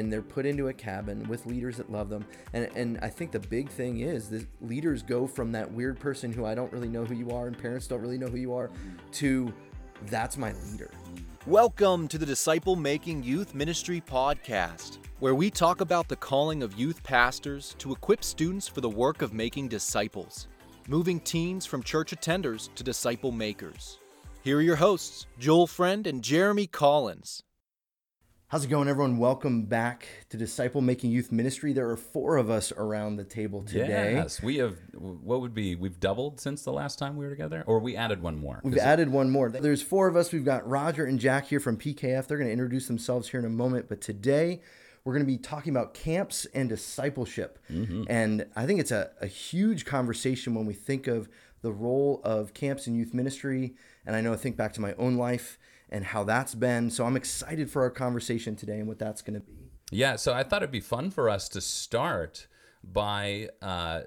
and they're put into a cabin with leaders that love them. And, and I think the big thing is that leaders go from that weird person who I don't really know who you are and parents don't really know who you are to that's my leader. Welcome to the Disciple Making Youth Ministry Podcast, where we talk about the calling of youth pastors to equip students for the work of making disciples, moving teens from church attenders to disciple makers. Here are your hosts, Joel Friend and Jeremy Collins. How's it going, everyone? Welcome back to Disciple Making Youth Ministry. There are four of us around the table today. Yes, we have. What would be? We've doubled since the last time we were together, or we added one more. We've added one more. There's four of us. We've got Roger and Jack here from PKF. They're going to introduce themselves here in a moment. But today, we're going to be talking about camps and discipleship. Mm-hmm. And I think it's a, a huge conversation when we think of the role of camps in youth ministry. And I know I think back to my own life and how that's been. So I'm excited for our conversation today and what that's going to be. Yeah, so I thought it'd be fun for us to start by uh,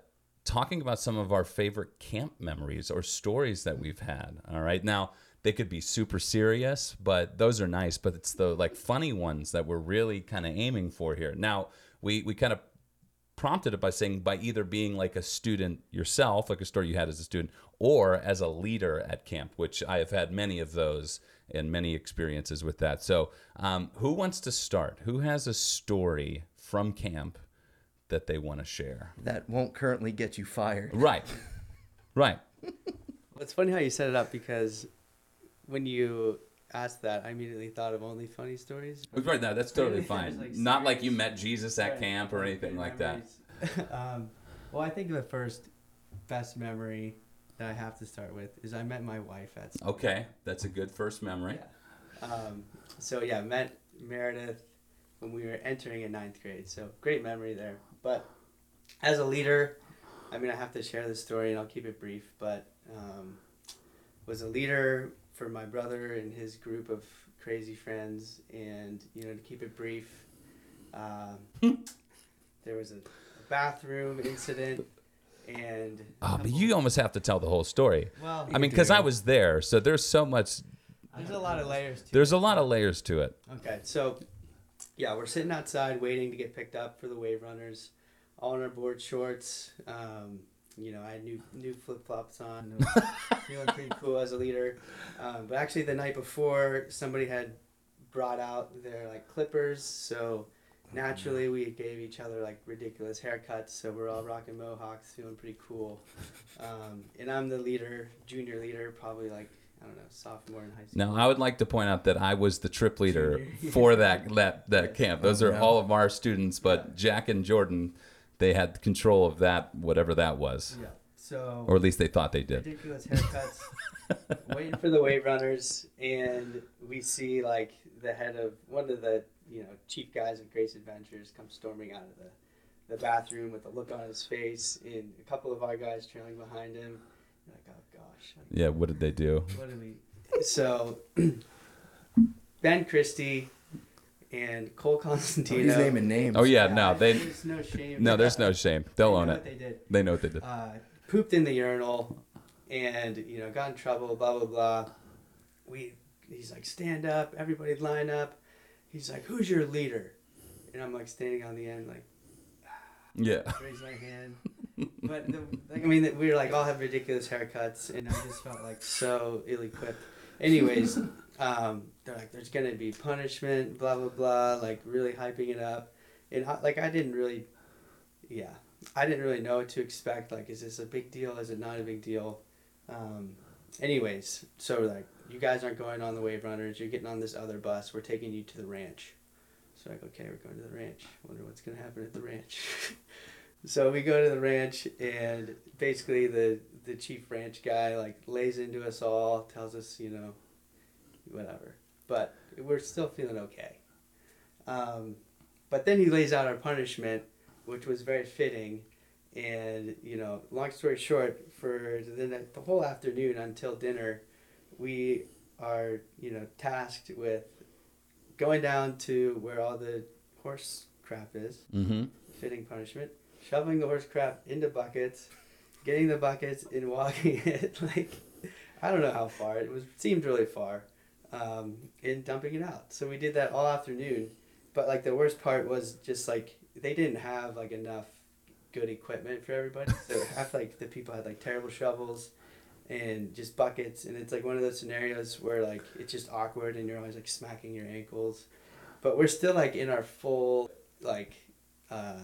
talking about some of our favorite camp memories or stories that we've had. All right, now they could be super serious, but those are nice. But it's the like funny ones that we're really kind of aiming for here. Now we we kind of prompted it by saying by either being like a student yourself, like a story you had as a student, or as a leader at camp, which I have had many of those and many experiences with that. So, um, who wants to start? Who has a story from camp that they want to share? That won't currently get you fired. Right. Right. well, it's funny how you set it up because when you asked that, I immediately thought of only funny stories. Right now, that's totally fine. Like Not like you met Jesus at right. camp or anything like memories. that. um, well, I think the first best memory that I have to start with is I met my wife at school. Okay, that's a good first memory. Yeah. Um, so yeah, met Meredith when we were entering in ninth grade. So great memory there. But as a leader, I mean, I have to share this story and I'll keep it brief. But um, was a leader for my brother and his group of crazy friends, and you know, to keep it brief, um, there was a, a bathroom incident and oh, but you almost have to tell the whole story. Well, I mean, because I was there, so there's so much. There's a lot of layers. to There's it. a lot of layers to it. Okay, so yeah, we're sitting outside waiting to get picked up for the wave runners, all in our board shorts. Um, you know, I had new new flip flops on, feeling pretty cool as a leader. Um, but actually, the night before, somebody had brought out their like clippers, so naturally we gave each other like ridiculous haircuts so we're all rocking mohawks feeling pretty cool. Um, and i'm the leader junior leader probably like i don't know sophomore in high school. Now i would like to point out that i was the trip leader for that that, that camp. Those are all of our students but yeah. jack and jordan they had control of that whatever that was. Yeah so or at least they thought they did. ridiculous haircuts waiting for the wave runners and we see like the head of one of the you know, chief guys of Grace Adventures come storming out of the, the bathroom with a look on his face, and a couple of our guys trailing behind him. You're like, oh gosh. Yeah, what did they do? What did we? So, Ben Christie and Cole Constantino. Oh, he's naming names. Oh yeah, no, they. There's no shame. No, there's no shame. They'll own it. they did. They know what they did. Uh, pooped in the urinal, and you know, got in trouble. Blah blah blah. We. He's like, stand up. Everybody line up he's like, "Who's your leader?" And I'm like standing on the end, like, yeah, raise my hand. but the, like, I mean, we were like all have ridiculous haircuts, and I just felt like so ill-equipped. Anyways, um, they're like, "There's gonna be punishment," blah blah blah, like really hyping it up, and like I didn't really, yeah, I didn't really know what to expect. Like, is this a big deal? Is it not a big deal? Um, anyways, so like you guys aren't going on the Wave Runners. You're getting on this other bus. We're taking you to the ranch. So I go, okay, we're going to the ranch. Wonder what's to happen at the ranch. so we go to the ranch, and basically the the chief ranch guy like lays into us all, tells us, you know, whatever. But we're still feeling okay. Um, but then he lays out our punishment, which was very fitting. And you know, long story short, for the the whole afternoon until dinner, we are you know tasked with going down to where all the horse crap is, mm-hmm. fitting punishment, shoveling the horse crap into buckets, getting the buckets and walking it like I don't know how far it was seemed really far, um, and dumping it out. So we did that all afternoon, but like the worst part was just like they didn't have like enough good equipment for everybody. So half like the people had like terrible shovels and just buckets and it's like one of those scenarios where like it's just awkward and you're always like smacking your ankles. But we're still like in our full like uh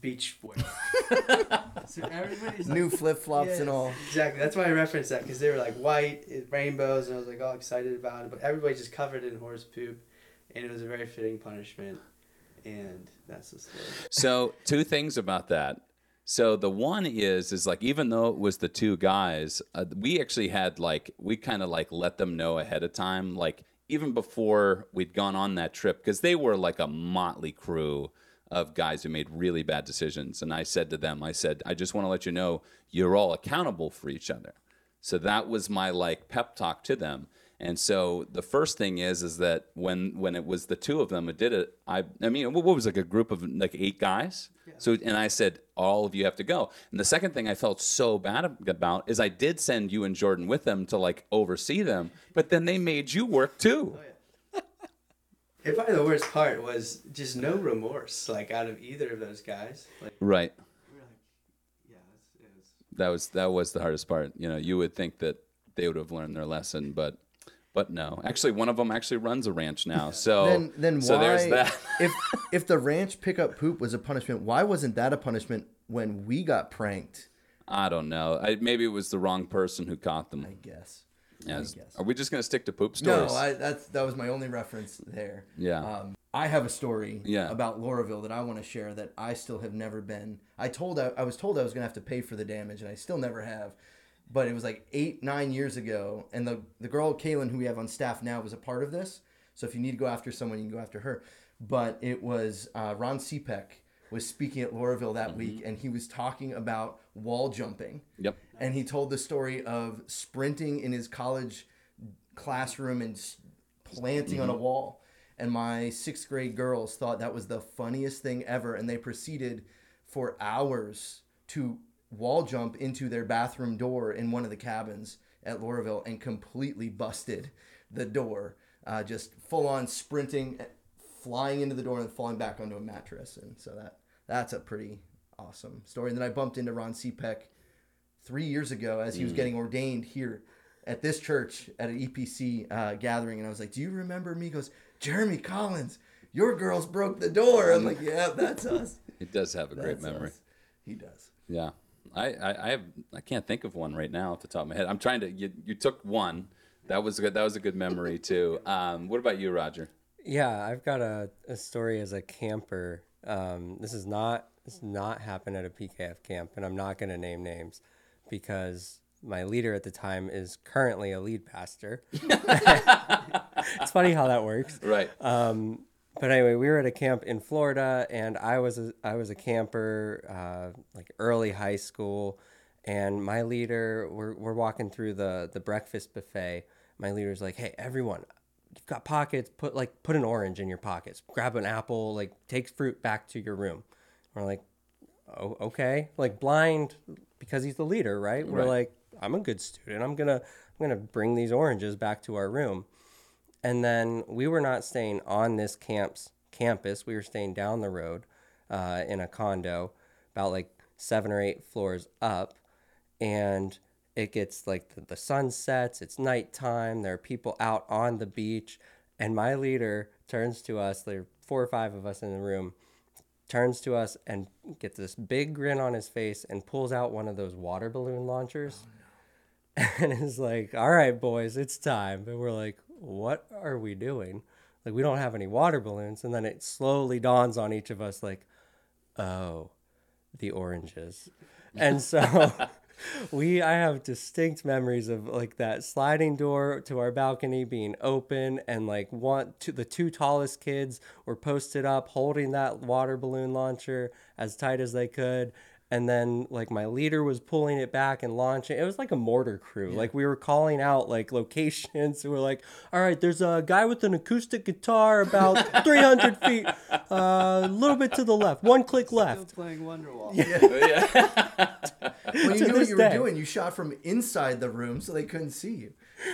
beach wear. so everybody's like, New flip flops and all. Exactly. That's why I referenced that because they were like white it- rainbows, and I was like all excited about it. But everybody's just covered in horse poop, and it was a very fitting punishment. And that's the story. So two things about that. So the one is is like even though it was the two guys, uh, we actually had like we kind of like let them know ahead of time, like even before we'd gone on that trip, because they were like a motley crew of guys who made really bad decisions. And I said to them, I said, I just want to let you know you're all accountable for each other. So that was my like pep talk to them. And so the first thing is is that when when it was the two of them who did it, I I mean what was it, like a group of like eight guys. So and I said all of you have to go. And the second thing I felt so bad about is I did send you and Jordan with them to like oversee them, but then they made you work too. Oh, and probably the worst part was just no remorse, like out of either of those guys. Like Right. we like, yeah, it's, it was. That was that was the hardest part. You know, you would think that they would have learned their lesson, but but no. Actually, one of them actually runs a ranch now. So then then so why there's that. if if the ranch pickup poop was a punishment, why wasn't that a punishment when we got pranked? I don't know. I, maybe it was the wrong person who caught them. I guess. Guess. Are we just gonna stick to poop No, stories? I, that's that was my only reference there. Yeah. Um, I have a story Yeah. about Laurelville that I want to share that I still have never been. I told I, I was told I was gonna have to pay for the damage, and I still never have. But it was like eight nine years ago, and the the girl Kaylin who we have on staff now was a part of this. So if you need to go after someone, you can go after her. But it was uh, Ron Sepek was speaking at Laurelville that week, and he was talking about wall jumping Yep. and he told the story of sprinting in his college classroom and planting on a wall. And my sixth grade girls thought that was the funniest thing ever, and they proceeded for hours to wall jump into their bathroom door in one of the cabins at Laurelville and completely busted the door, uh, just full on sprinting, flying into the door and falling back onto a mattress. And so that that's a pretty awesome story. And then I bumped into Ron Sepek three years ago as he was getting ordained here at this church at an EPC uh, gathering, and I was like, "Do you remember me?" He goes, "Jeremy Collins, your girls broke the door." I'm like, "Yeah, that's us." It does have a great memory. us. He does. Yeah. I, I, I have I can't think of one right now off the top of my head. I'm trying to you, you took one. That was good that was a good memory too. Um, what about you, Roger? Yeah, I've got a, a story as a camper. Um, this is not this not happen at a PKF camp, and I'm not going to name names because my leader at the time is currently a lead pastor. it's funny how that works. Right. Um, but anyway, we were at a camp in Florida, and I was a, I was a camper, uh, like early high school, and my leader, we're, we're walking through the the breakfast buffet. My leader's like, "Hey, everyone, you've got pockets. Put like put an orange in your pockets. Grab an apple. Like take fruit back to your room." We're like, "Oh, okay." Like blind because he's the leader, right? We're Right. like, "I'm a good student. I'm gonna I'm gonna bring these oranges back to our room." And then we were not staying on this camp's campus. We were staying down the road uh, in a condo, about like seven or eight floors up. And it gets like the, the sun sets, it's nighttime, there are people out on the beach. And my leader turns to us, there are four or five of us in the room, turns to us and gets this big grin on his face and pulls out one of those water balloon launchers and is like, "All right, boys, it's time." And we're like, "What are we doing? Like, we don't have any water balloons." And then it slowly dawns on each of us, like, "Oh, the oranges." And so we, I have distinct memories of like that sliding door to our balcony being open, and like one, two, the two tallest kids were posted up holding that water balloon launcher as tight as they could. And then like my leader was pulling it back and launching. It was like a mortar crew. Like we were calling out like locations. We were like, all right, there's a guy with an acoustic guitar about 300 feet, uh, a little bit to the left, one click Still left. playing Wonderwall. Yeah. yeah. When you To knew what this you were doing, you shot from inside the room so they couldn't see you.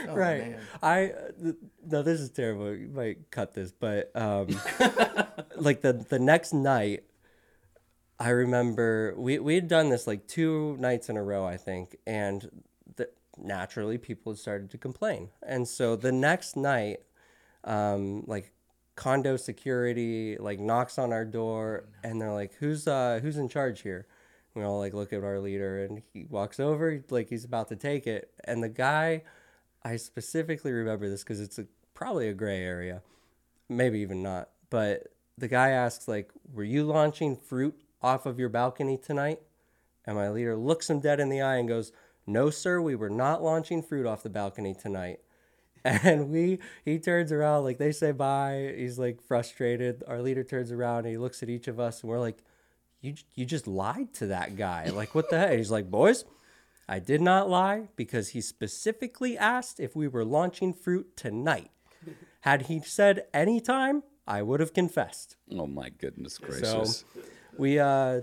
Oh, right. man. I uh, th- no, this is terrible. You might cut this, but um, like the the next night, I remember we we had done this like two nights in a row, I think, and the, naturally people started to complain, and so the next night, um, like condo security like knocks on our door, and they're like, "Who's uh who's in charge here?" We all like look at our leader, and he walks over like he's about to take it, and the guy. I specifically remember this because it's a, probably a gray area, maybe even not. But the guy asks, like, "Were you launching fruit off of your balcony tonight?" And my leader looks him dead in the eye and goes, "No, sir, we were not launching fruit off the balcony tonight." And we, he turns around, like they say bye. He's like frustrated. Our leader turns around and he looks at each of us, and we're like, "You, you just lied to that guy. Like, what the heck?" He's like, "Boys." I did not lie because he specifically asked if we were launching fruit tonight. Had he said any time, I would have confessed. Oh my goodness So gracious. We uh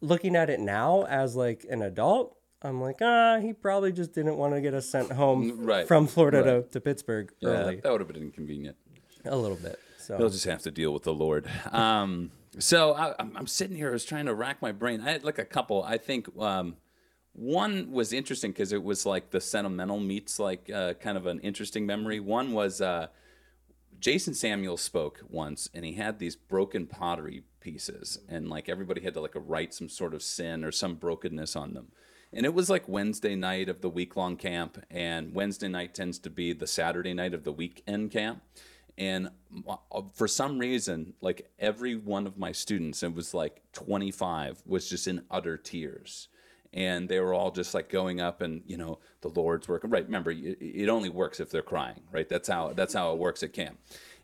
looking at it now as like an adult, I'm like, ah, he probably just didn't want to get us sent home Right, from Florida to, right. to Pittsburgh yeah, early. that would have been inconvenient. A little bit. So They'll just have to deal with the Lord. Um, so I, I'm, I'm sitting here, I was trying to rack my brain. I had like a couple. I think um, one was interesting because it was like the sentimental meets like uh, kind of an interesting memory. One was uh, Jason Samuel spoke once, and he had these broken pottery pieces, and like everybody had to like write some sort of sin or some brokenness on them. And it was like Wednesday night of the week long camp, and Wednesday night tends to be the Saturday night of the weekend camp. And uh, for some reason, like every one of my students, it was like 25, was just in utter tears and they were all just like going up and you know the lord's working right remember it, it only works if they're crying right that's how that's how it works at camp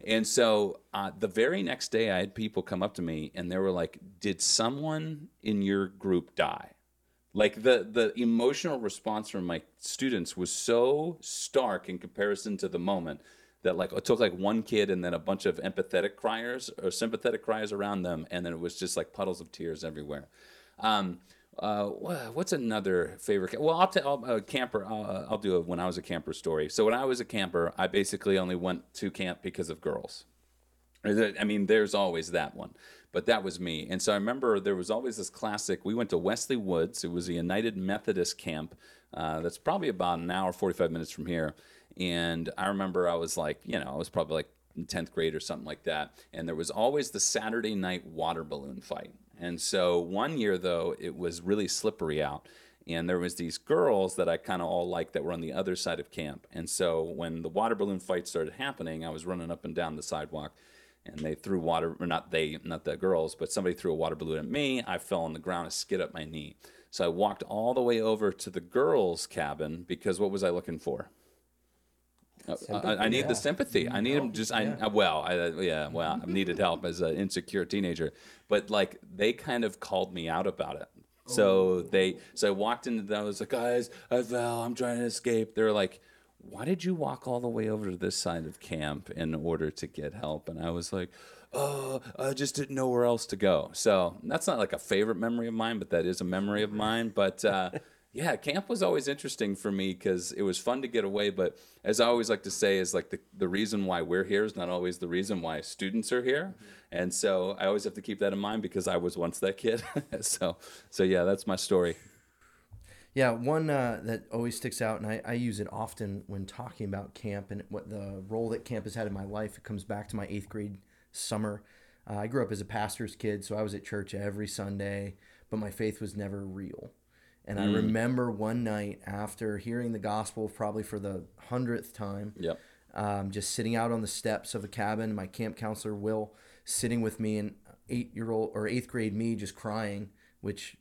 and so uh, the very next day i had people come up to me and they were like did someone in your group die? Like the the emotional response from my students was so stark in comparison to the moment that like it took like one kid and then a bunch of empathetic criers or sympathetic criers around them and then it was just like puddles of tears everywhere. Um, uh, what's another favorite? Well, I'll tell a camper. I'll, I'll do a when I was a camper story. So when I was a camper, I basically only went to camp because of girls. I mean, there's always that one, but that was me. And so I remember there was always this classic. We went to Wesley Woods. It was a United Methodist camp. Uh, that's probably about an hour, 45 minutes from here. And I remember I was like, you know, I was probably like in 10th grade or something like that. And there was always the Saturday night water balloon fight. And so one year, though, it was really slippery out and there was these girls that I kind of all liked that were on the other side of camp. And so when the water balloon fight started happening, I was running up and down the sidewalk, and they threw water, or not they, not the girls, but somebody threw a water balloon at me. I fell on the ground and skid up my knee. So I walked all the way over to the girls' cabin because what was I looking for? I, I need the sympathy. I need him just. I uh, well, I, uh, yeah, well, I needed help as an insecure teenager, but like they kind of called me out about it. So they, so I walked into them. I was like, guys, I fell. I'm trying to escape. They're like, why did you walk all the way over to this side of camp in order to get help? And I was like, oh, I just didn't know where else to go. So that's not like a favorite memory of mine, but that is a memory of mine. But uh, yeah, camp was always interesting for me because it was fun to get away. But as I always like to say, is like the, the reason why we're here is not always the reason why students are here. And so I always have to keep that in mind because I was once that kid. so, so yeah, that's my story. Yeah, one uh, that always sticks out, and I, I use it often when talking about camp and what the role that camp has had in my life. It comes back to my eighth grade summer. Uh, I grew up as a pastor's kid, so I was at church every Sunday, but my faith was never real. And I remember one night after hearing the gospel, probably for the hundredth time, Yep. um, just sitting out on the steps of a cabin. My camp counselor Will sitting with me, and eight year old or eighth grade me just crying, which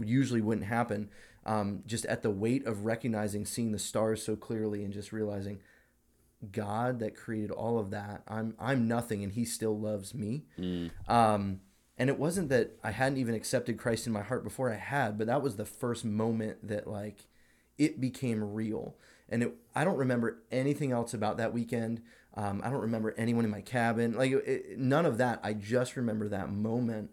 usually wouldn't happen. Um, just at the weight of recognizing, seeing the stars so clearly, and just realizing God that created all of that. I'm I'm nothing, and He still loves me. Um, and it wasn't that I hadn't even accepted Christ in my heart before I had, but that was the first moment that like it became real. And it, I don't remember anything else about that weekend. Um, I don't remember anyone in my cabin. Like it, none of that. I just remember that moment,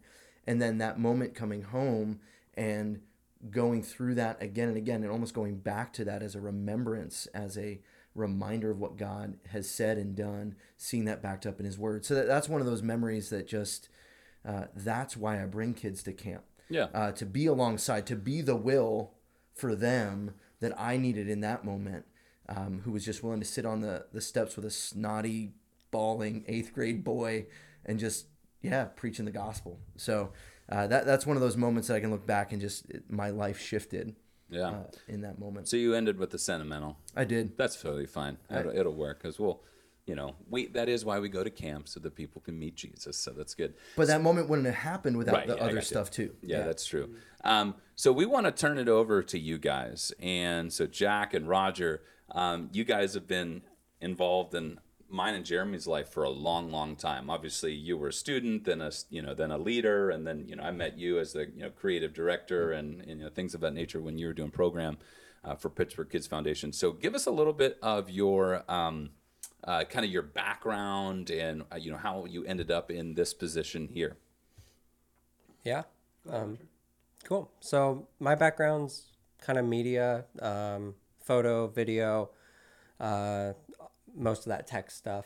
and then that moment coming home and going through that again and again, and almost going back to that as a remembrance, as a reminder of what God has said and done, seeing that backed up in His Word. So that, that's one of those memories that just uh, that's why I bring kids to camp. Yeah. Uh, to be alongside, to be the will for them that I needed in that moment, um, who was just willing to sit on the, the steps with a snotty, bawling eighth grade boy and just, yeah, preaching the gospel. So uh, that, that's one of those moments that I can look back and just, it, my life shifted Yeah. uh, in that moment. so you ended with the sentimental. I did. That's totally fine. It'll, it'll work because we'll, you know, we that is why we go to camp so that people can meet Jesus. So that's good. But that moment wouldn't have happened without Right, the yeah, other you. stuff too. Yeah, that's true. Um, so we want to turn it over to you guys, and so Jack and Roger, um, you guys have been involved in mine and Jeremy's life for a long, long time. Obviously, you were a student, then a you know, then a leader, and then you know, I met you as the you know creative director and, and you know things of that nature when you were doing program uh, for Pittsburgh Kids Foundation. So give us a little bit of your. Um, uh, kind of your background and uh, you know how you ended up in this position here. Yeah. Um, cool. So my background's kind of media, um, photo, video, uh, most of that tech stuff.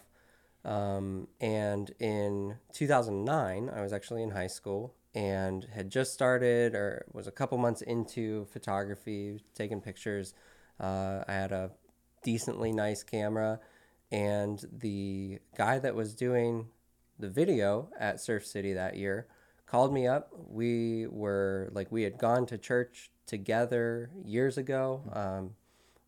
Um, and in 2009, I was actually in high school and had just started or was a couple months into photography, taking pictures. Uh, I had a decently nice camera, and the guy that was doing the video at Surf City that year called me up. We were like, we had gone to church together years ago um,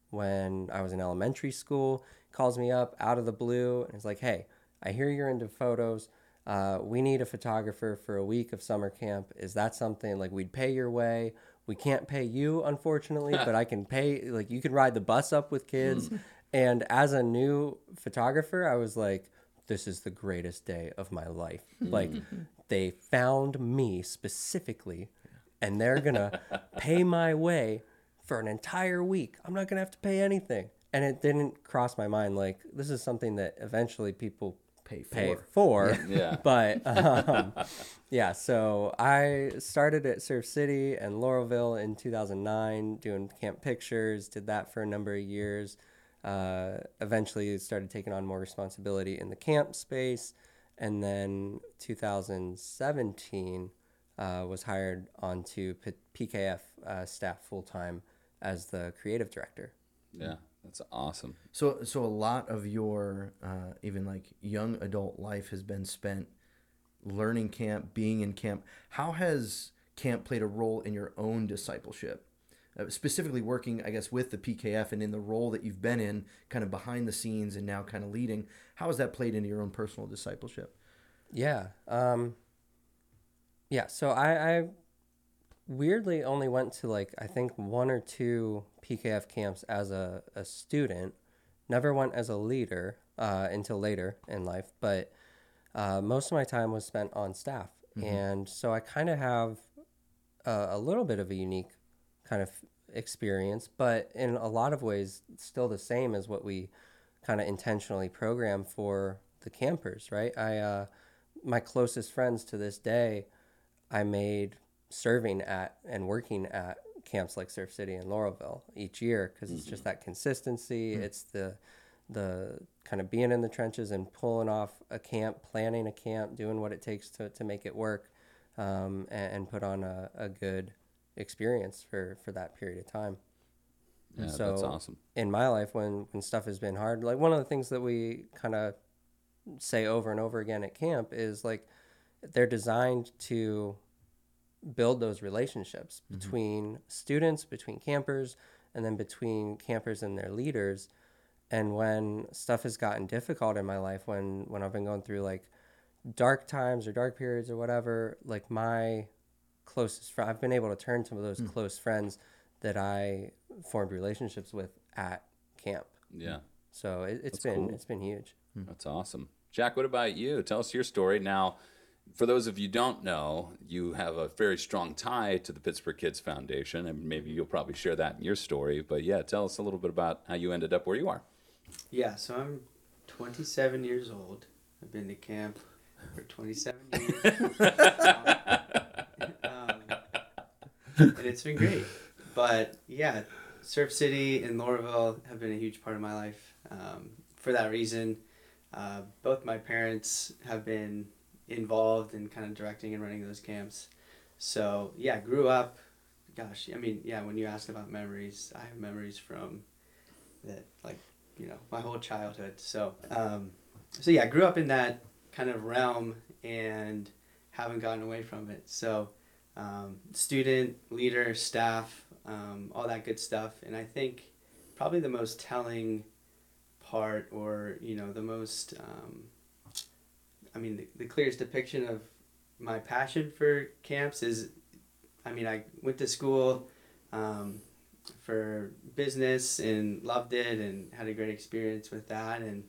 when I was in elementary school. Calls me up out of the blue and is like, hey, I hear you're into photos. Uh, we need a photographer for a week of summer camp. Is that something like we'd pay your way? We can't pay you, unfortunately, but I can pay, like, you can ride the bus up with kids. and as a new photographer, I was like, this is the greatest day of my life. Like, they found me specifically, and they're gonna pay my way for an entire week. I'm not gonna have to pay anything. And it didn't cross my mind like this is something that eventually people Pay for. pay for. Yeah. But um, yeah, so I started at Surf City and Laurelville in 2009, doing camp pictures. Did that for a number of years. Uh, eventually, started taking on more responsibility in the camp space, and then 2017 uh, was hired onto P- PKF uh, staff full time as the creative director. Yeah, that's awesome. So, so a lot of your uh, even like young adult life has been spent learning camp, being in camp. How has camp played a role in your own discipleship? Uh, specifically, working, I guess, with the PKF and in the role that you've been in, kind of behind the scenes and now kind of leading. How has that played into your own personal discipleship? Yeah. Um, yeah. So I, I weirdly only went to like, I think one or two PKF camps as a, a student, never went as a leader uh, until later in life. But uh, most of my time was spent on staff. And so I kind of have a, a little bit of a unique kind of experience, but in a lot of ways, still the same as what we kind of intentionally program for the campers, right? I, uh, my closest friends to this day, I made serving at and working at camps like Surf City and Laurelville each year because it's just that consistency. It's the the kind of being in the trenches and pulling off a camp, planning a camp, doing what it takes to, to make it work, um, and, and put on a, a good experience for, for that period of time. Yeah, so that's awesome. in my life when when stuff has been hard like one of the things that we kind of say over and over again at camp is like they're designed to build those relationships mm-hmm. between students between campers and then between campers and their leaders and when stuff has gotten difficult in my life when when i've been going through like dark times or dark periods or whatever like my closest friend i've been able to turn to those hmm. close friends that i formed relationships with at camp Yeah, so it, it's That's been cool. it's been huge hmm. that's awesome. Jack, what about you? Tell us your story. Now, for those of you who don't know, you have a very strong tie to the Pittsburgh Kids Foundation, and maybe you'll probably share that in your story. But yeah, tell us a little bit about how you ended up where you are. Yeah, so I'm 27 years old. I've been to camp for 27 years. Um, and it's been great. But yeah, Surf City and Laurelville have been a huge part of my life. Um, for that reason, uh, both my parents have been involved in kind of directing and running those camps. So yeah, grew up. Gosh, I mean, yeah. When you ask about memories, I have memories from that, like you know, my whole childhood. So, um, so yeah, grew up in that kind of realm and haven't gotten away from it. So, um, student, leader, staff, um, all that good stuff. And I think probably the most telling part, or you know, the most um, I mean, the, the clearest depiction of my passion for camps is, I mean, I went to school um, for business and loved it and had a great experience with that and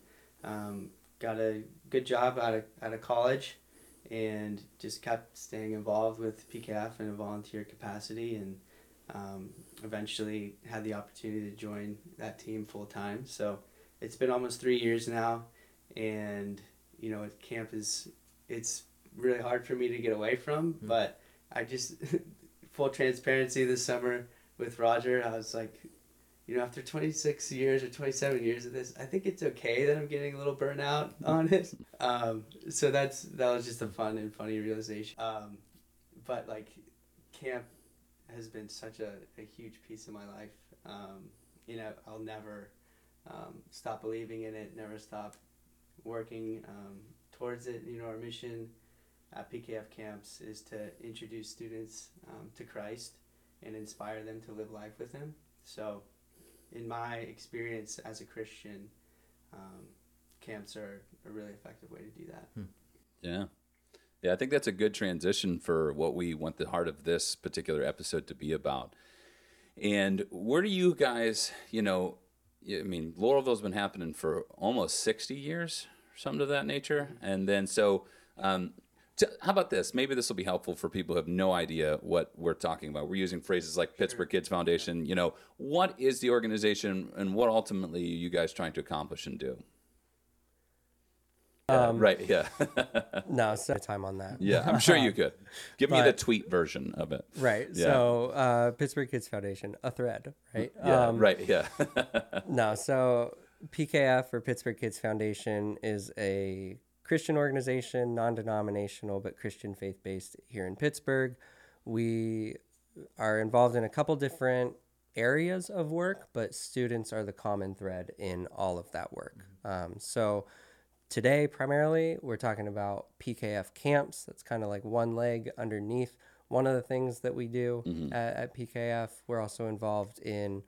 um, got a good job out of, out of college and just kept staying involved with PKF in a volunteer capacity and um, eventually had the opportunity to join that team full time. So it's been almost three years now and you know, camp is it's really hard for me to get away from. Mm-hmm. But I just full transparency this summer with Roger, I was like, you know, after 26 years or 27 years of this, I think it's okay that I'm getting a little burnout on it. Um, so that's that was just a fun and funny realization. Um, but like, camp has been such a, a huge piece of my life. Um, you know, I'll never um, stop believing in it, never stop working um, towards it. You know, our mission at PKF camps is to introduce students um, to Christ and inspire them to live life with Him. So, in my experience as a Christian, um, camps are a really effective way to do that. Hmm. Yeah. Yeah, I think that's a good transition for what we want the heart of this particular episode to be about. And where do you guys, you know, I mean, Laurelville's been happening for almost 60 years, something of that nature. And then, so, um, t- how about this? Maybe this will be helpful for people who have no idea what we're talking about. We're using phrases like Pittsburgh Kids Foundation. You know, what is the organization and what ultimately are you guys trying to accomplish and do? Um, right. Yeah. no, so time on that. Yeah, I'm sure you could. Give but, me the tweet version of it. Right. Yeah. So uh, Pittsburgh Kids Foundation, a thread. Right. Yeah. Um, right. Yeah. no. So PKF or Pittsburgh Kids Foundation is a Christian organization, non-denominational but Christian faith-based here in Pittsburgh. We are involved in a couple different areas of work, but students are the common thread in all of that work. Um, so Today, primarily, we're talking about PKF camps. That's kind of like one leg underneath one of the things that we do mm-hmm. at, at, PKF. We're also involved in,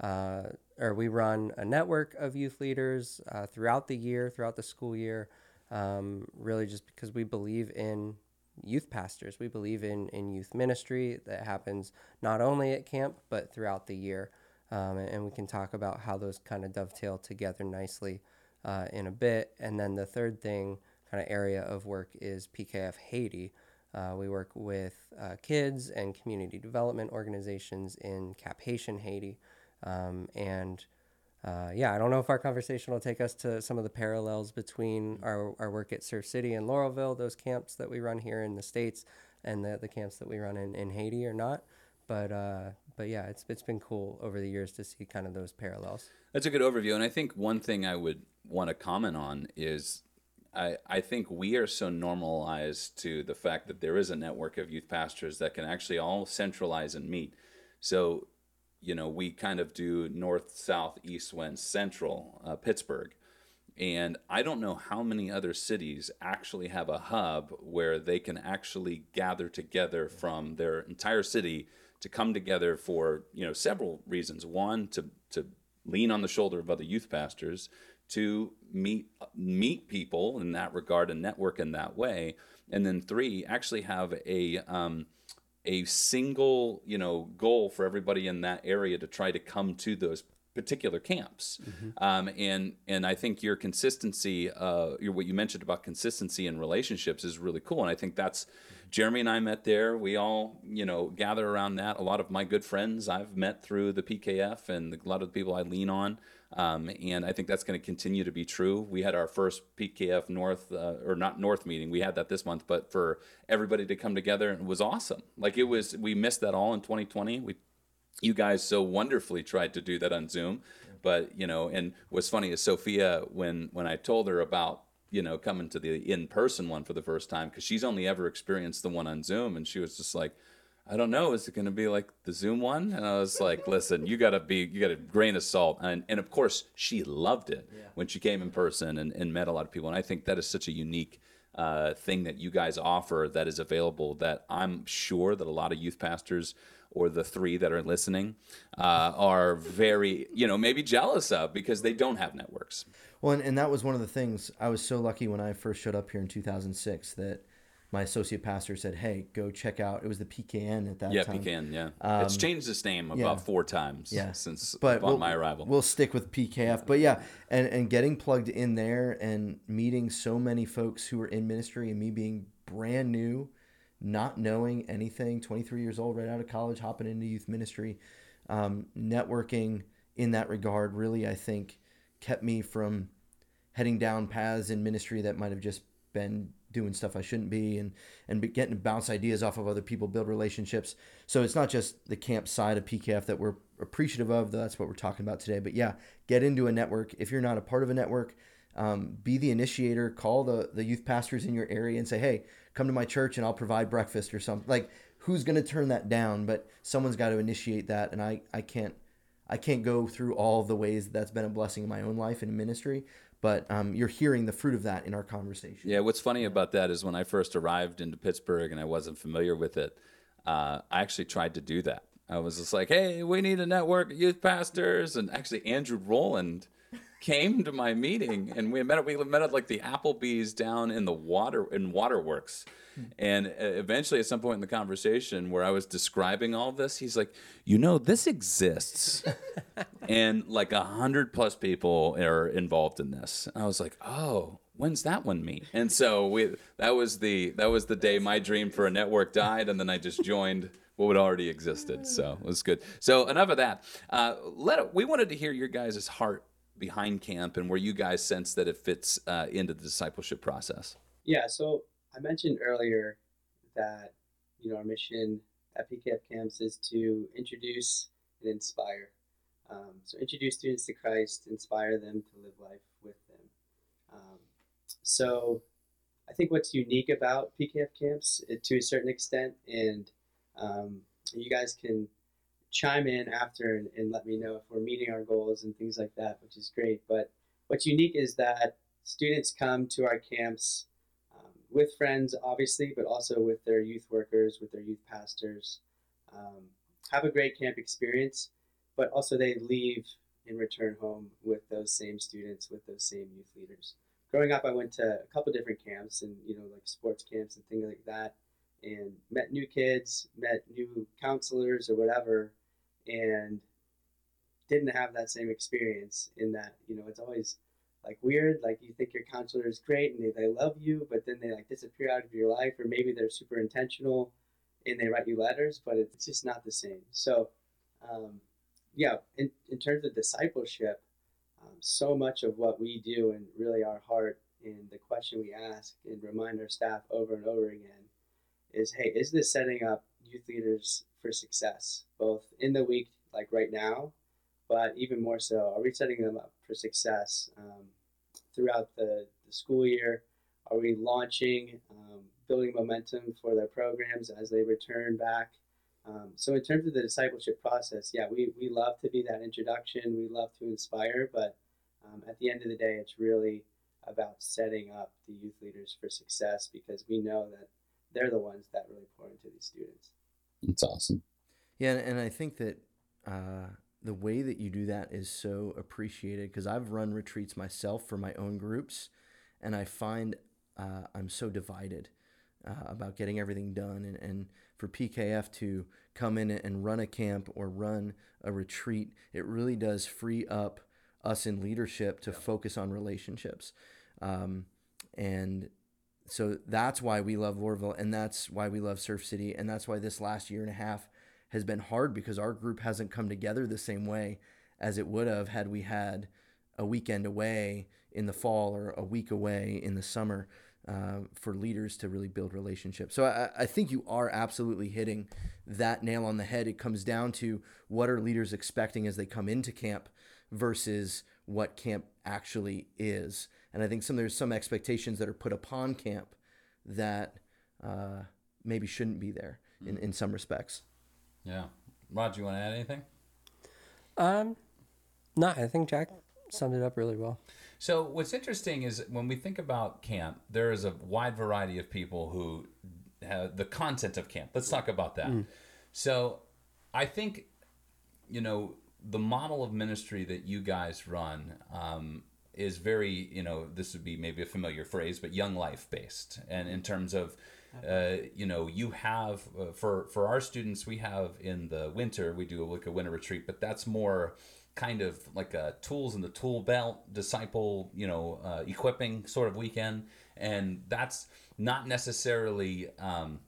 uh, or we run a network of youth leaders uh, throughout the year, throughout the school year, um, really just because we believe in youth pastors. We believe in, in youth ministry that happens not only at camp, but throughout the year. Um, and, we can talk about how those kind of dovetail together nicely uh, in a bit. And then the third thing, kind of area of work, is PKF Haiti. Uh, we work with uh, kids and community development organizations in Cap-Haitien, Haiti. Um, and uh, yeah, I don't know if our conversation will take us to some of the parallels between our, our work at Surf City and Laurelville, those camps that we run here in the States, and the, the camps that we run in, in Haiti or not. But uh, but yeah, it's it's been cool over the years to see kind of those parallels. That's a good overview, and I think one thing I would want to comment on is I, I think we are so normalized to the fact that there is a network of youth pastors that can actually all centralize and meet. So, you know, we kind of do north, south, east, west, central, uh, Pittsburgh. And I don't know how many other cities actually have a hub where they can actually gather together from their entire city to come together for, you know, several reasons. One, to, to lean on the shoulder of other youth pastors to meet meet people in that regard and network in that way and then three actually have a um, a single you know goal for everybody in that area to try to come to those particular camps. Um, and and I think your consistency, uh, your, what you mentioned about consistency in relationships is really cool. And I think that's Jeremy and I met there. We all you know gather around that. A lot of my good friends I've met through the PKF, and a lot of the people I lean on. Um, and I think that's going to continue to be true. We had our first PKF North, uh, or not North meeting. We had that this month, but for everybody to come together, it was awesome. Like it was, we missed that all in 2020. We you guys so wonderfully tried to do that on Zoom, but you know, and what's funny is Sophia when when I told her about you know coming to the in person one for the first time because she's only ever experienced the one on Zoom, and she was just like. I don't know. Is it going to be like the Zoom one? And I was like, listen, you got to be, you got a grain of salt. And, and of course, she loved it when she came in person and, and met a lot of people. And I think that is such a unique uh, thing that you guys offer that is available that I'm sure that a lot of youth pastors or the three that are listening uh, are very, you know, maybe jealous of because they don't have networks. Well, and, and that was one of the things I was so lucky when I first showed up here in 2006 that my associate pastor said, "Hey, go check out." It was the PKN at that time. Yeah, time. PKN. Yeah, it's changed its name about yeah. four times Yeah. since but upon we'll, my arrival. We'll stick with PKF. But yeah, and, and getting plugged in there and meeting so many folks who were in ministry and me being brand new, not knowing anything, 23 years old, right out of college, hopping into youth ministry, um, networking in that regard really, I think, kept me from heading down paths in ministry that might have just been doing stuff I shouldn't be and and be getting to bounce ideas off of other people, build relationships. So it's not just the camp side of PKF that we're appreciative of. That's what we're talking about today. But yeah, get into a network. If you're not a part of a network, um, be the initiator. Call the the youth pastors in your area and say, hey, come to my church and I'll provide breakfast or something. Like who's going to turn that down? But someone's got to initiate that, and I I can't. I can't go through all the ways that's been a blessing in my own life and ministry, but um, you're hearing the fruit of that in our conversation. Yeah, what's funny about that is when I first arrived into Pittsburgh and I wasn't familiar with it, uh, I actually tried to do that. I was just like, hey, we need a network of youth pastors. And actually, Andrew Rowland came to my meeting and we met, we met at like the Applebee's down in the water, in Waterworks. And uh, eventually, at some point in the conversation where I was describing all this, he's like, you know, this exists. and like a hundred plus people are involved in this. And I was like, oh, when's that one meet? And so we that was the that was the day my dream for a network died, and then I just joined what had already existed. So it was good. So enough of that. Uh, let we wanted to hear your guys' heart behind camp and where you guys sense that it fits uh, into the discipleship process. Yeah, so I mentioned earlier that you know our mission at PKF camps is to introduce and inspire. Um, so introduce students to Christ, inspire them to live life with them. Um, so I think what's unique about PKF camps, uh, to a certain extent, and um, you guys can chime in after and, and let me know if we're meeting our goals and things like that, which is great. But what's unique is that students come to our camps um, with friends, obviously, but also with their youth workers, with their youth pastors, um, have a great camp experience, but also they leave and return home with those same students, with those same youth leaders. Growing up, I went to a couple different camps and, you know, like sports camps and things like that, and met new kids, met new counselors or whatever, and didn't have that same experience in that, you know, it's always like weird. Like you think your counselor is great and they, they love you, but then they like disappear out of your life, or maybe they're super intentional and they write you letters, but it's just not the same. So, um, yeah, in, in terms of discipleship, um, so much of what we do and really our heart and the question we ask and remind our staff over and over again is hey, is this setting up youth leaders for success, both in the week, like right now, but even more so, are we setting them up for success um, throughout the, the school year? Are we launching, um, building momentum for their programs as they return back? Um, so, in terms of the discipleship process, yeah, we, we love to be that introduction. We love to inspire, but um, at the end of the day, it's really about setting up the youth leaders for success because we know that they're the ones that really pour into these students. It's awesome. Yeah, and, I think that uh, the way that you do that is so appreciated because I've run retreats myself for my own groups, and I find uh, I'm so divided. uh, about getting everything done. And, and for PKF to come in and run a camp or run a retreat, it really does free up us in leadership to focus on relationships. Um, and so that's why we love Laurelville and that's why we love Surf City. And that's why this last year and a half has been hard because our group hasn't come together the same way as it would have had we had a weekend away in the fall or a week away in the summer uh, for leaders to really build relationships. So I, I, think you are absolutely hitting that nail on the head. It comes down to what are leaders expecting as they come into camp versus what camp actually is. And I think some there's some expectations that are put upon camp that uh, maybe shouldn't be there in, in some respects. Yeah. Rod, you want to add anything? Um, no, I think Jack summed it up really well. So what's interesting is when we think about camp, there is a wide variety of people who have the content of camp. Let's talk about that. Mm. So I think, you know, the model of ministry that you guys run um, is very, you know, this would be maybe a familiar phrase, but young life based. And in terms of, uh, you know, you have uh, for for our students, we have in the winter we do like a winter retreat, but that's more kind of like a tools in the tool belt disciple you know uh, equipping sort of weekend and that's not necessarily um,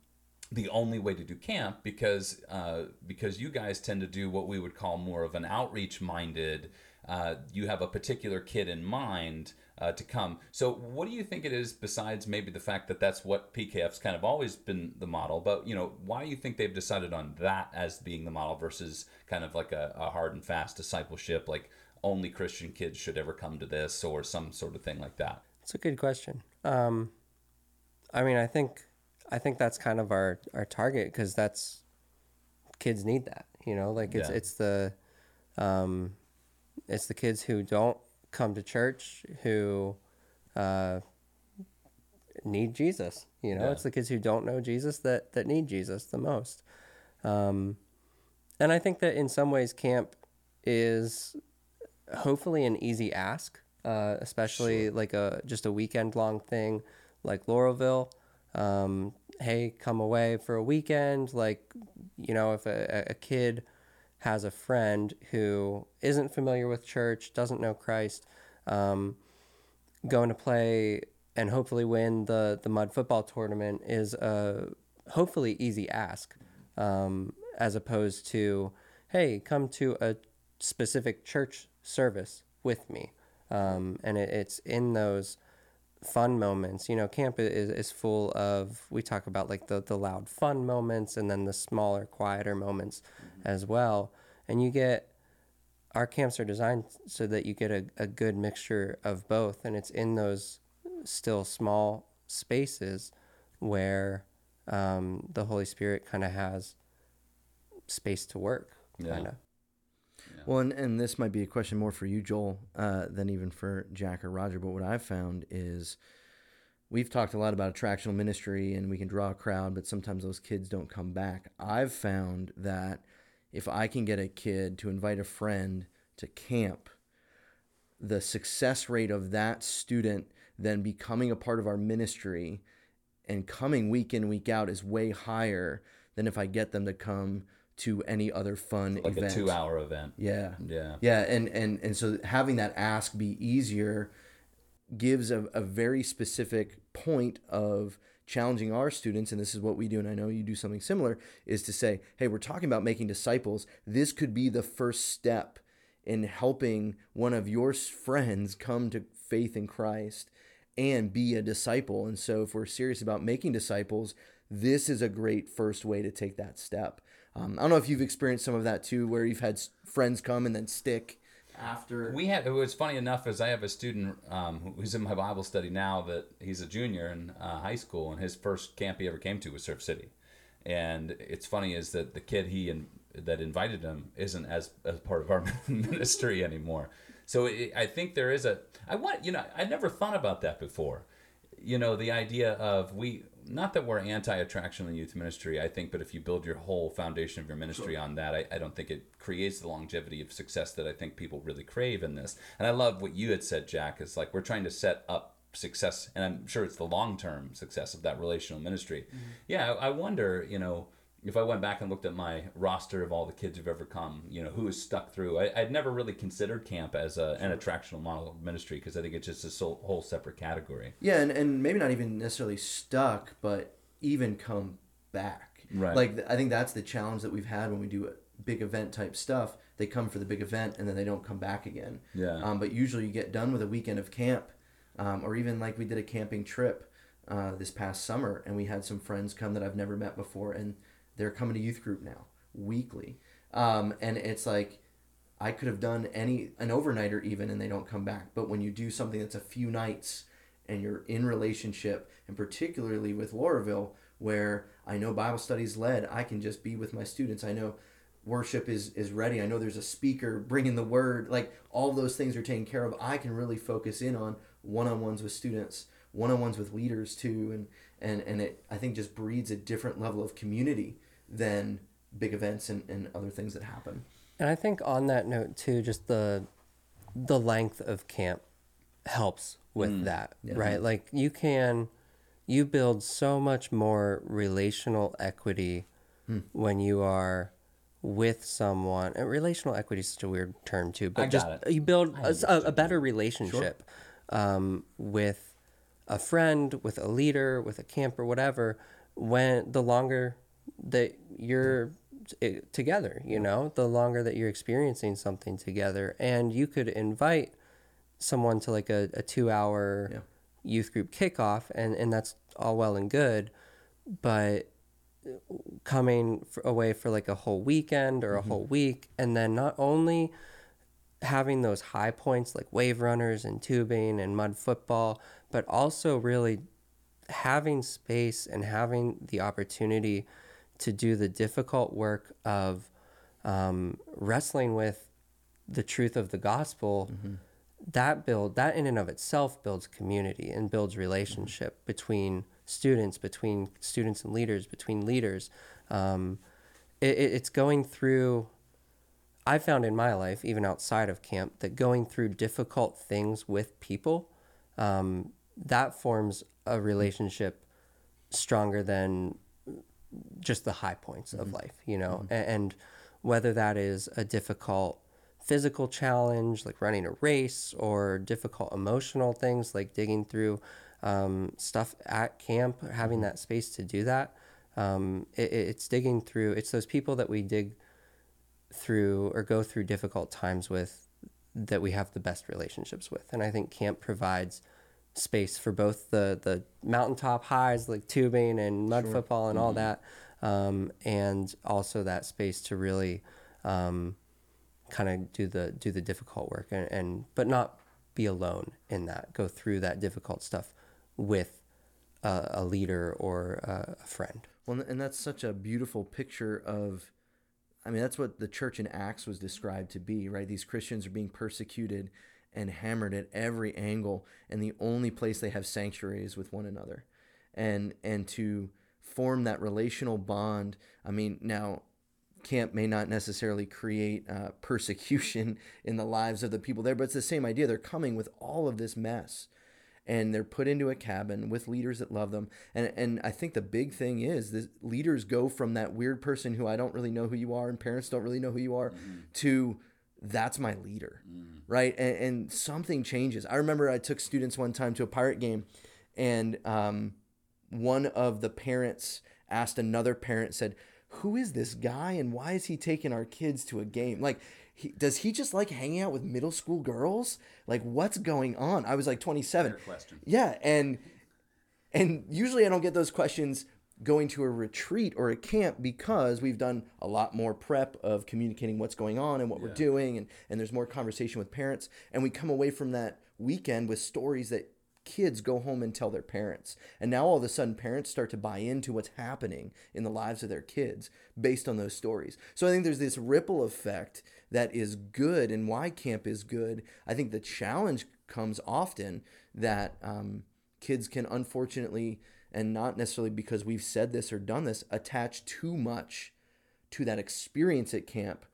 the only way to do camp because uh, because you guys tend to do what we would call more of an outreach minded uh, you have a particular kid in mind uh, to come. So, what do you think it is besides maybe the fact that that's what PKF's kind of always been the model? But you know, why do you think they've decided on that as being the model versus kind of like a, a hard and fast discipleship, like only Christian kids should ever come to this, or some sort of thing like that? It's a good question. Um, I mean, I think I think that's kind of our our target because that's kids need that. You know, like it's yeah. it's the um, it's the kids who don't come to church who uh, need Jesus. You know, yeah. it's the kids who don't know Jesus that that need Jesus the most. Um, and I think that in some ways, camp is hopefully an easy ask, uh, especially sure. like a just a weekend long thing like Laurelville. Um, hey, come away for a weekend. Like, you know, if a, a kid has a friend who isn't familiar with church, doesn't know Christ, um, going to play and hopefully win the the mud football tournament is a hopefully easy ask, um, as opposed to hey, come to a specific church service with me, um, and it, it's in those fun moments. You know, camp is, is full of, we talk about like the, the loud fun moments and then the smaller, quieter moments mm-hmm. as well. And you get, our camps are designed so that you get a, a good mixture of both. And it's in those still small spaces where um, the Holy Spirit kind of has space to work, kind of. Well, and, and this might be a question more for you, Joel, uh, than even for Jack or Roger. But what I've found is we've talked a lot about attractional ministry and we can draw a crowd, but sometimes those kids don't come back. I've found that if I can get a kid to invite a friend to camp, the success rate of that student then becoming a part of our ministry and coming week in, week out is way higher than if I get them to come to any other fun like event. a two hour event. Yeah. Yeah. Yeah. And, and, and so having that ask be easier gives a, a very specific point of challenging our students, and this is what we do, and I know you do something similar, is to say, hey, we're talking about making disciples. This could be the first step in helping one of your friends come to faith in Christ and be a disciple. And so, if we're serious about making disciples, this is a great first way to take that step. Um, I don't know if you've experienced some of that too, where you've had friends come and then stick after. We had. It was funny enough as I have a student um, who's in my Bible study now that he's a junior in uh, high school, and his first camp he ever came to was Surf City. And it's funny is that the kid he and that invited him isn't as as part of our ministry anymore. So it, I think there is a. I want you know I never thought about that before. You know the idea of we not that we're anti-attraction in the youth ministry i think but if you build your whole foundation of your ministry sure. on that I, I don't think it creates the longevity of success that i think people really crave in this and i love what you had said jack is like we're trying to set up success, and I'm sure it's the long term success of that relational ministry. Mm-hmm. Yeah, I, I wonder, you know, if I went back and looked at my roster of all the kids who've ever come, you know, who has stuck through. I, I'd never really considered camp as a, an attractional model of ministry because I think it's just a so, whole separate category. Yeah, and, and maybe not even necessarily stuck, but even come back. Right. Like I think that's the challenge that we've had when we do big event type stuff. They come for the big event and then they don't come back again. Yeah. Um, but usually you get done with a weekend of camp, um, or even like we did a camping trip uh, this past summer, and we had some friends come that I've never met before, and they're coming to youth group now weekly. Um, and it's like I could have done any an overnighter even, and they don't come back. But when you do something that's a few nights and you're in relationship, and particularly with Laurelville, where I know Bible studies led, I can just be with my students. I know worship is is ready. I know there's a speaker bringing the word. Like all those things are taken care of. I can really focus in on one-on-ones with students, one-on-ones with leaders too, and and and it I think just breeds a different level of community than big events and, and other things that happen. And I think on that note too, just the the length of camp helps with that, right? Like you can you build so much more relational equity when you are with someone. And relational equity is such a weird term too, but I just it. you build a, a, a better relationship um, with a friend, with a leader, with a camper, whatever. When the longer that you're t- eh, together, you know, the longer that you're experiencing something together, and you could invite someone to like a, a two hour Yeah. youth group kickoff, and, and that's all well and good, but eh, coming f- away for like a whole weekend or a mm-hmm. whole week, and then not only having those high points like wave runners and tubing and mud football, but also really having space and having the opportunity to do the difficult work of um, wrestling with the truth of the gospel that build that in and of itself builds community and builds relationship between students between students and leaders between leaders. Um, it, it- it's going through i found in my life even outside of camp that going through difficult things with people um, that forms a relationship stronger than just the high points of life, you know, A- and, whether that is a difficult physical challenge like running a race or difficult emotional things like digging through um, stuff at camp, having that space to do that. Um, it- it's digging through, it's those people that we dig through or go through difficult times with that we have the best relationships with. And I think camp provides space for both the the mountaintop highs like tubing and mud football and all that, um, and also that space to really um, kind of do the do the difficult work and, and but not be alone in that. Go through that difficult stuff with a, a leader or a, a friend. Well, and that's such a beautiful picture of, I mean, that's what the church in Acts was described to be, right? These Christians are being persecuted and hammered at every angle, and the only place they have sanctuary is with one another, and and to form that relational bond. I mean, now camp may not necessarily create uh, persecution in the lives of the people there, but it's the same idea. They're coming with all of this mess and they're put into a cabin with leaders that love them. And and I think the big thing is that leaders go from that weird person who I don't really know who you are and parents don't really know who you are to that's my leader, right? And, and something changes. I remember I took students one time to a pirate game, and um, one of the parents asked another parent said who is this guy and why is he taking our kids to a game? Like he, does he just like hanging out with middle school girls? Like what's going on? I was like 27 yeah and and usually i don't get those questions going to a retreat or a camp because we've done a lot more prep of communicating what's going on and what we're doing and, and there's more conversation with parents. And we come away from that weekend with stories that kids go home and tell their parents. And now all of a sudden parents start to buy into what's happening in the lives of their kids based on those stories. So i think there's this ripple effect that is good and why camp is good. I think the challenge comes often that um, kids can unfortunately and not necessarily because we've said this or done this attach too much to that experience at camp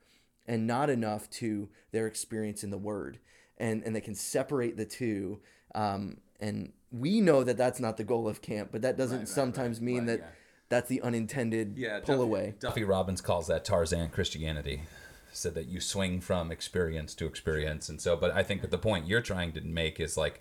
and not enough to their experience in the word and and they can separate the two um, and we know that that's not the goal of camp, but that doesn't Right, right, sometimes right, mean right, that yeah. that's the unintended pull Duffy, away. Duffy Robbins calls that Tarzan Christianity. Said that you swing from experience to experience, and so. But I think that the point you're trying to make is like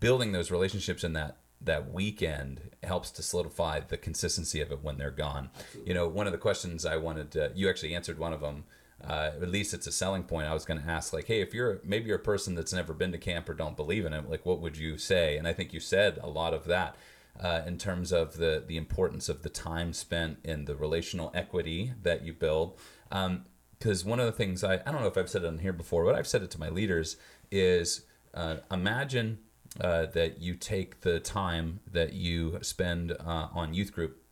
building those relationships in that that weekend helps to solidify the consistency of it when they're gone. You know, one of the questions I wanted to, you actually answered one of them. Uh, at least it's a selling point. I was going to ask, like, hey, if you're maybe you're a person that's never been to camp or don't believe in it, like, what would you say? And I think you said a lot of that uh, in terms of the the importance of the time spent in the relational equity that you build. Because one of the things I I don't know if I've said it on here before, but I've said it to my leaders is uh, imagine uh, that you take the time that you spend uh, on youth group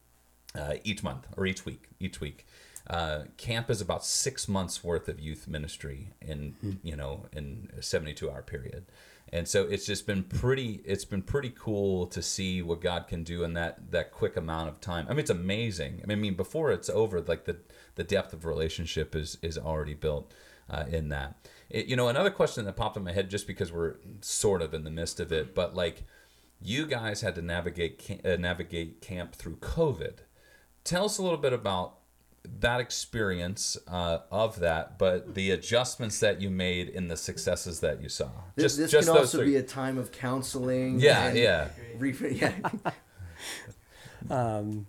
uh, each month or each week. Each week, uh, camp is about six months worth of youth ministry in you know in a seventy-two hour period, and so it's just been pretty. It's been pretty cool to see what God can do in that that quick amount of time. I mean, it's amazing. I mean, before it's over, like the the depth of relationship is is already built uh, in that. It, you know, another question that popped in my head just because we're sort of in the midst of it, but like you guys had to navigate ca- uh, navigate camp through COVID. Tell us a little bit about that experience uh, of that, but the adjustments that you made in the successes that you saw. This, this can also be a time of counseling. yeah, and yeah. re- yeah. Um,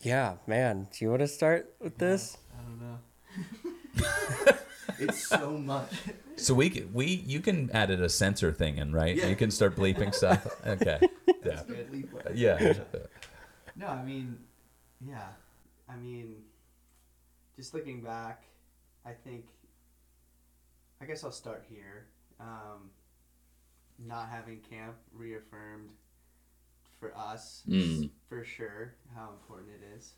yeah, man. Do you want to start with this? I don't know. it's so much. So we c- we you can add it a censor thing in, right? Yeah. You can start bleeping stuff. Okay. Yeah. Yeah. No, I mean, yeah. I mean, just looking back, I think, I guess I'll start here. Um, not having camp reaffirmed for us, Mm. for sure, how important it is.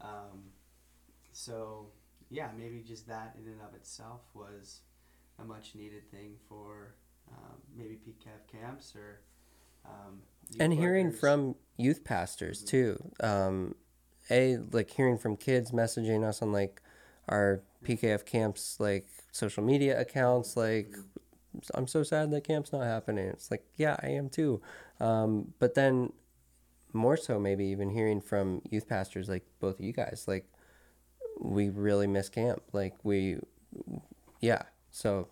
Um, so, yeah, maybe just that in and of itself was a much needed thing for um, maybe PKF camps or. Um, and hearing workers. from youth pastors too um a like hearing from kids messaging us on like our pkf camps like social media accounts like i'm so sad that camp's not happening it's like yeah i am too um but then more so maybe even hearing from youth pastors like both of you guys like we really miss camp. Like we yeah so.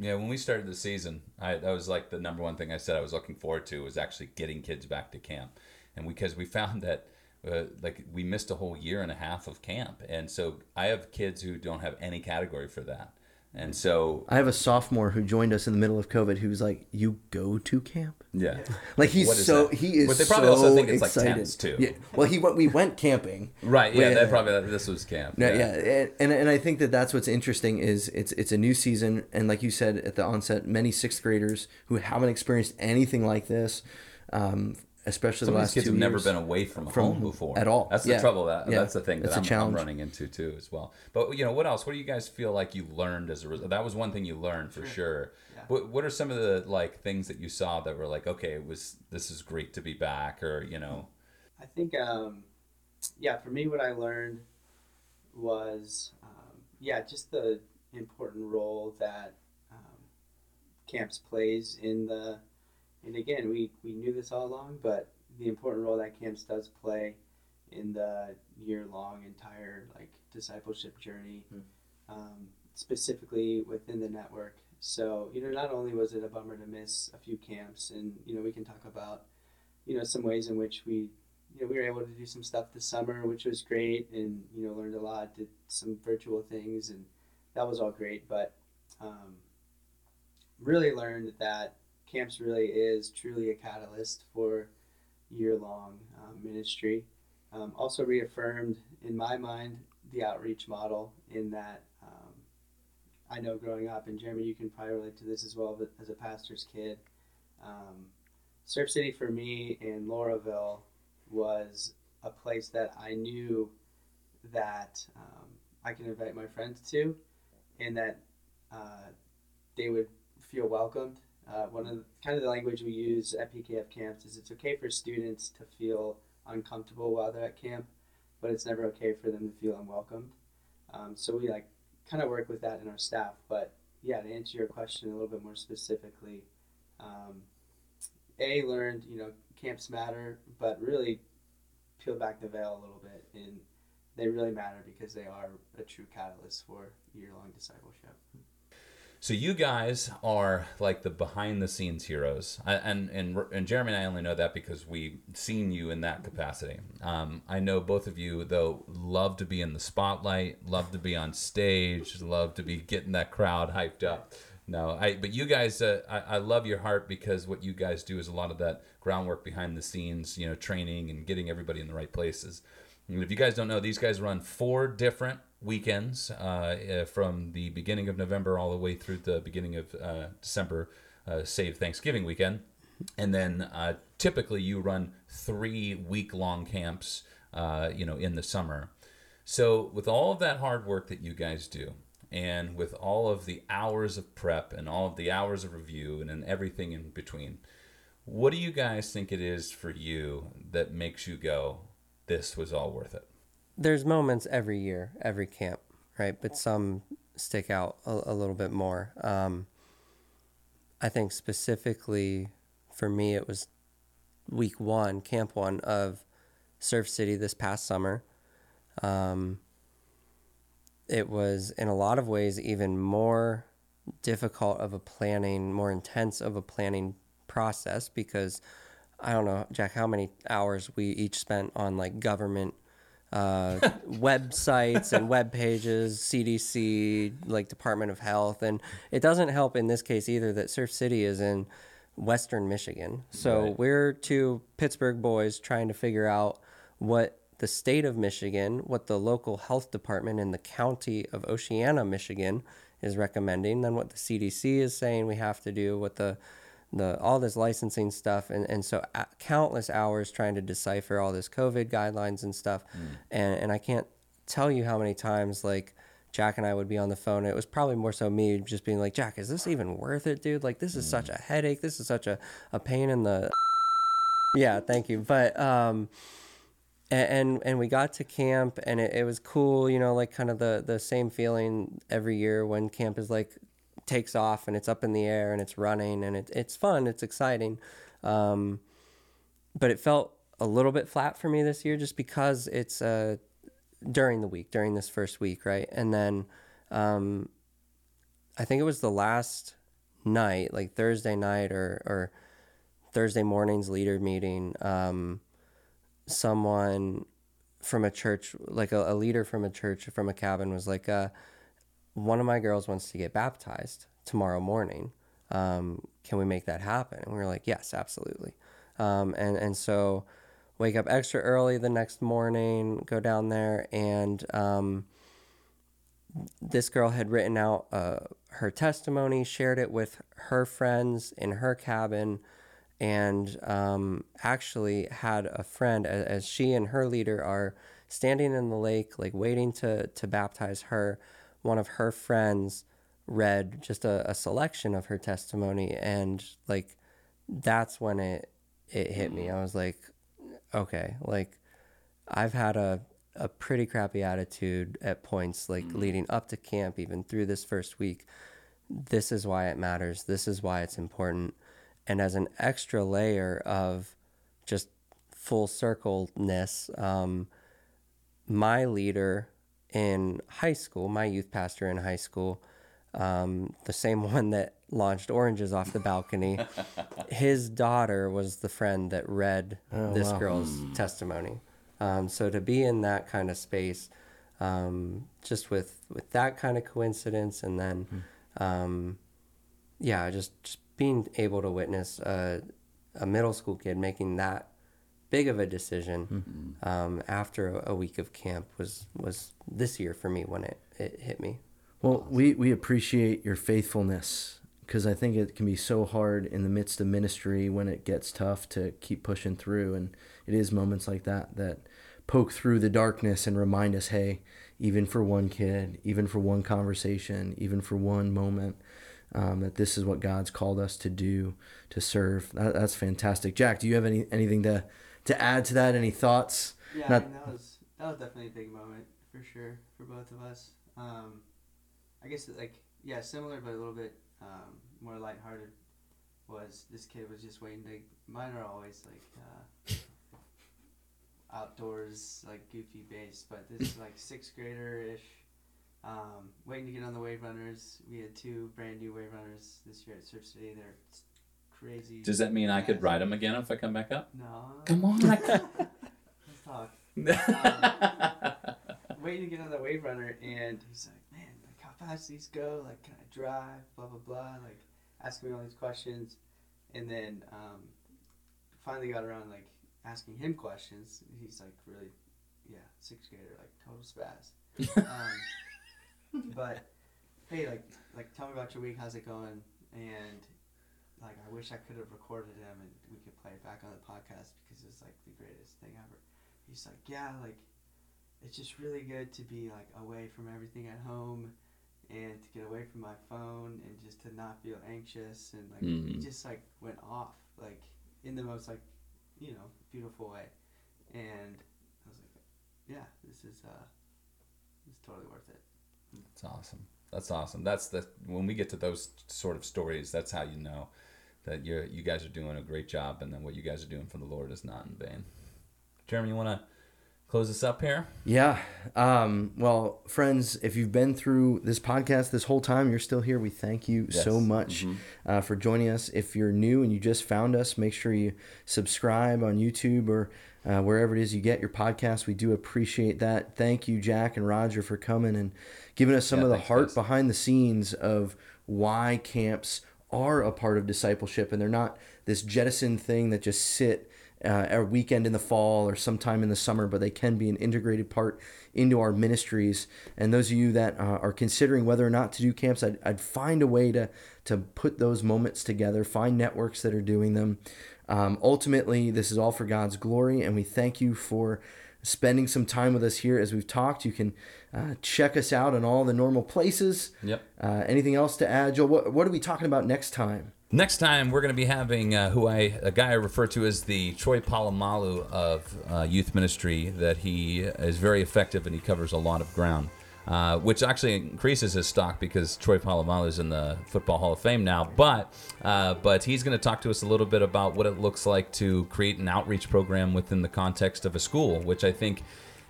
Yeah, when we started the season, I that was like the number one thing I said I was looking forward to was actually getting kids back to camp, and because we found that uh, like we missed a whole year and a half of camp, and so I have kids who don't have any category for that, and so I have a sophomore who joined us in the middle of COVID who's like, "You go to camp?" yeah, Like he's so that? he is. But they probably so also think it's like excited. tents, too. Yeah. Well, he went. We went camping. right, yeah, Yeah. that probably this was camp. No, yeah, and, and and I think that that's what's interesting is it's it's a new season, and like you said at the onset, many sixth graders who haven't experienced anything like this, um, especially Some the of last these kids two have never years. been away from, From home home before at all. That's the Yeah. trouble. That Yeah. that's the thing that That's a I'm, I'm running into too as well. But you know what else? What do you guys feel like you learned as a result? That was one thing you learned for sure. Yeah. What What are some of the like things that you saw that were like, okay, it was this is great to be back, or you know, I think, um, yeah, for me, what I learned was, um, yeah, just the important role that um, camps plays in the, and again, we, we knew this all along, but the important role that camps does play in the year long entire like discipleship journey, um, specifically within the network. So, you know, not only was it a bummer to miss a few camps, and, you know, we can talk about, you know, some ways in which we you know, we were able to do some stuff this summer, which was great, and you know, learned a lot. Did some virtual things, and that was all great. But um, really learned that camps really is truly a catalyst for year-long um, ministry. Um, also reaffirmed in my mind the outreach model in that um, I know growing up, and Jeremy, you can probably relate to this as well, but as a pastor's kid, um, Surf City for me and Laurelville was a place that I knew that um, I can invite my friends to, and that uh, they would feel welcomed. Uh, one of the, kind of the language we use at PKF camps is it's okay for students to feel uncomfortable while they're at camp, but it's never okay for them to feel unwelcomed. Um, so we like kind of work with that in our staff. But yeah, to answer your question a little bit more specifically, um, a learned you know camps matter, but really peel back the veil a little bit and they really matter because they are a true catalyst for year long discipleship. So you guys are like the behind the scenes heroes, I, and and and Jeremy and I only know that because we've seen you in that capacity. Um, I know both of you though love to be in the spotlight, love to be on stage, love to be getting that crowd hyped up. No, I but you guys, uh, I, I love your heart because what you guys do is a lot of that groundwork behind the scenes, you know, training and getting everybody in the right places. And if you guys don't know, these guys run four different weekends uh, from the beginning of November all the way through the beginning of uh, December, uh, save Thanksgiving weekend. And then uh, typically you run three week long camps, uh, you know, in the summer. So with all of that hard work that you guys do, and with all of the hours of prep and all of the hours of review and, and everything in between, what do you guys think it is for you that makes you go, this was all worth it? There's moments every year, every camp, right? But some stick out a, a little bit more. Um, I think specifically for me, it was week one, camp one of Surf City this past summer. Um, it was in a lot of ways even more difficult of a planning, more intense of a planning process because I don't know, Jack, how many hours we each spent on like government uh, websites and web pages, CDC, like Department of Health, and it doesn't help in this case either that Surf City is in Western Michigan. So Right. we're two Pittsburgh boys trying to figure out what the state of Michigan, what the local health department in the county of Oceana, Michigan, is recommending, then what the CDC is saying we have to do, what the the all this licensing stuff, and and so a- countless hours trying to decipher all this COVID guidelines and stuff, hmm. and and I can't tell you how many times like. Jack and I would be on the phone. It was probably more so me just being like, Jack, is this even worth it, dude? Like, this is such hmm. a headache. This is such a, a pain in the. Yeah, thank you. But, um, and and, and we got to camp and it, it was cool you know like kind of the the same feeling every year when camp is like takes off and it's up in the air and it's running and it, it's fun it's exciting. Um, but it felt a little bit flat for me this year just because it's uh, during the week during this first week right? And then um, i think it was the last night like thursday night or or thursday morning's leader meeting um, someone from a church, like a, a leader from a church from a cabin, was like, uh, "One of my girls wants to get baptized tomorrow morning. Um, can we make that happen?" And we were like, "Yes, absolutely." Um, and and so, wake up extra early the next morning, go down there, and um, this girl had written out uh, her testimony, shared it with her friends in her cabin, and um, actually had a friend as, as she and her leader are standing in the lake, like waiting to to baptize her. One of her friends read just a, a selection of her testimony, and like that's when it it hit me. I was like, okay, like I've had a a pretty crappy attitude at points like leading up to camp even through this first week. This is why it matters. This is why it's important. And as an extra layer of just full circleness, um, my leader in high school, my youth pastor in high school, um, the same one that launched oranges off the balcony, his daughter was the friend that read this girl's testimony. Um, so to be in that kind of space, um, just with with that kind of coincidence, and then, um, yeah, just just being able to witness a, a middle school kid making that big of a decision um, after a, a week of camp was was this year for me when it, it hit me. Well, we, we appreciate your faithfulness because I think it can be so hard in the midst of ministry when it gets tough to keep pushing through. And it is moments like that that poke through the darkness and remind us hey, even for one kid, even for one conversation, even for one moment, um, that this is what God's called us to do, to serve. That, that's fantastic. Jack, do you have any anything to, to add to that? Any thoughts? Yeah, Not- I mean, that was that was definitely a big moment for sure for both of us. Um, I guess like yeah, similar but a little bit um, more lighthearted. was this kid was just waiting to. Mine are always like uh, outdoors, like goofy based, but this is like sixth grader ish. Um, waiting to get on the wave runners. We had two brand new wave runners this year at Surf City. They're crazy. Does that mean I could ride him again if I come back up? No. Come on. Let's talk. waiting to get on the wave runner, and he's like, "Man, like how fast these go? Like, can I drive? Blah blah blah." Like, asking me all these questions, and then um, finally got around like asking him questions. He's like, "Really, yeah, sixth grader, like total spaz." um, but hey, like, like tell me about your week. How's it going? And like, I wish I could have recorded him and we could play it back on the podcast because it's like the greatest thing ever. He's like, yeah, like it's just really good to be like away from everything at home and to get away from my phone and just to not feel anxious and like Mhm. he just like went off like in the most like you know beautiful way and I was like yeah this is uh it's totally worth it That's awesome. That's awesome. That's the when we get to those sort of stories, that's how you know that you're you guys are doing a great job, and then what you guys are doing for the Lord is not in vain. Jeremy, you want to close this up here? Yeah. Um, well, friends, if you've been through this podcast this whole time, you're still here. We thank you so Yes. much uh, for joining us. If you're new and you just found us, make sure you subscribe on YouTube or uh, wherever it is you get your podcast. We do appreciate that. Thank you, Jack and Roger, for coming and giving us some Yeah, of the heart guys. behind the scenes of why camps are a part of discipleship and they're not this jettison thing that just sit uh, a weekend in the fall or sometime in the summer, but they can be an integrated part into our ministries. And those of you that uh, are considering whether or not to do camps, I'd, I'd find a way to to put those moments together. Find networks that are doing them. Um, ultimately, this is all for God's glory, and we thank you for spending some time with us here as we've talked. You can uh, check us out on all the normal places. Yep. Uh, anything else to add, Joel? What, what are we talking about next time? Next time, we're going to be having uh, who I a guy I refer to as the Troy Polamalu of uh, youth ministry. That he is very effective and he covers a lot of ground, uh, which actually increases his stock because Troy Polamalu is in the Football Hall of Fame now. But uh, but he's going to talk to us a little bit about what it looks like to create an outreach program within the context of a school, which I think.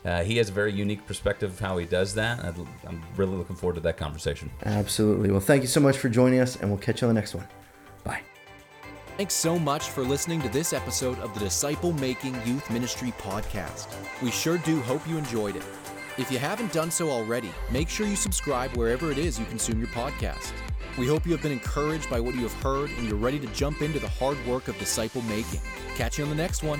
Uh, he has a very unique perspective of how he does that. I'd, I'm really looking forward to that conversation. Absolutely. Well, thank you so much for joining us, and we'll catch you on the next one. Bye. Thanks so much for listening to this episode of the Disciple Making Youth Ministry Podcast. We sure do hope you enjoyed it. If you haven't done so already, make sure you subscribe wherever it is you consume your podcast. We hope you have been encouraged by what you have heard and you're ready to jump into the hard work of disciple making. Catch you on the next one.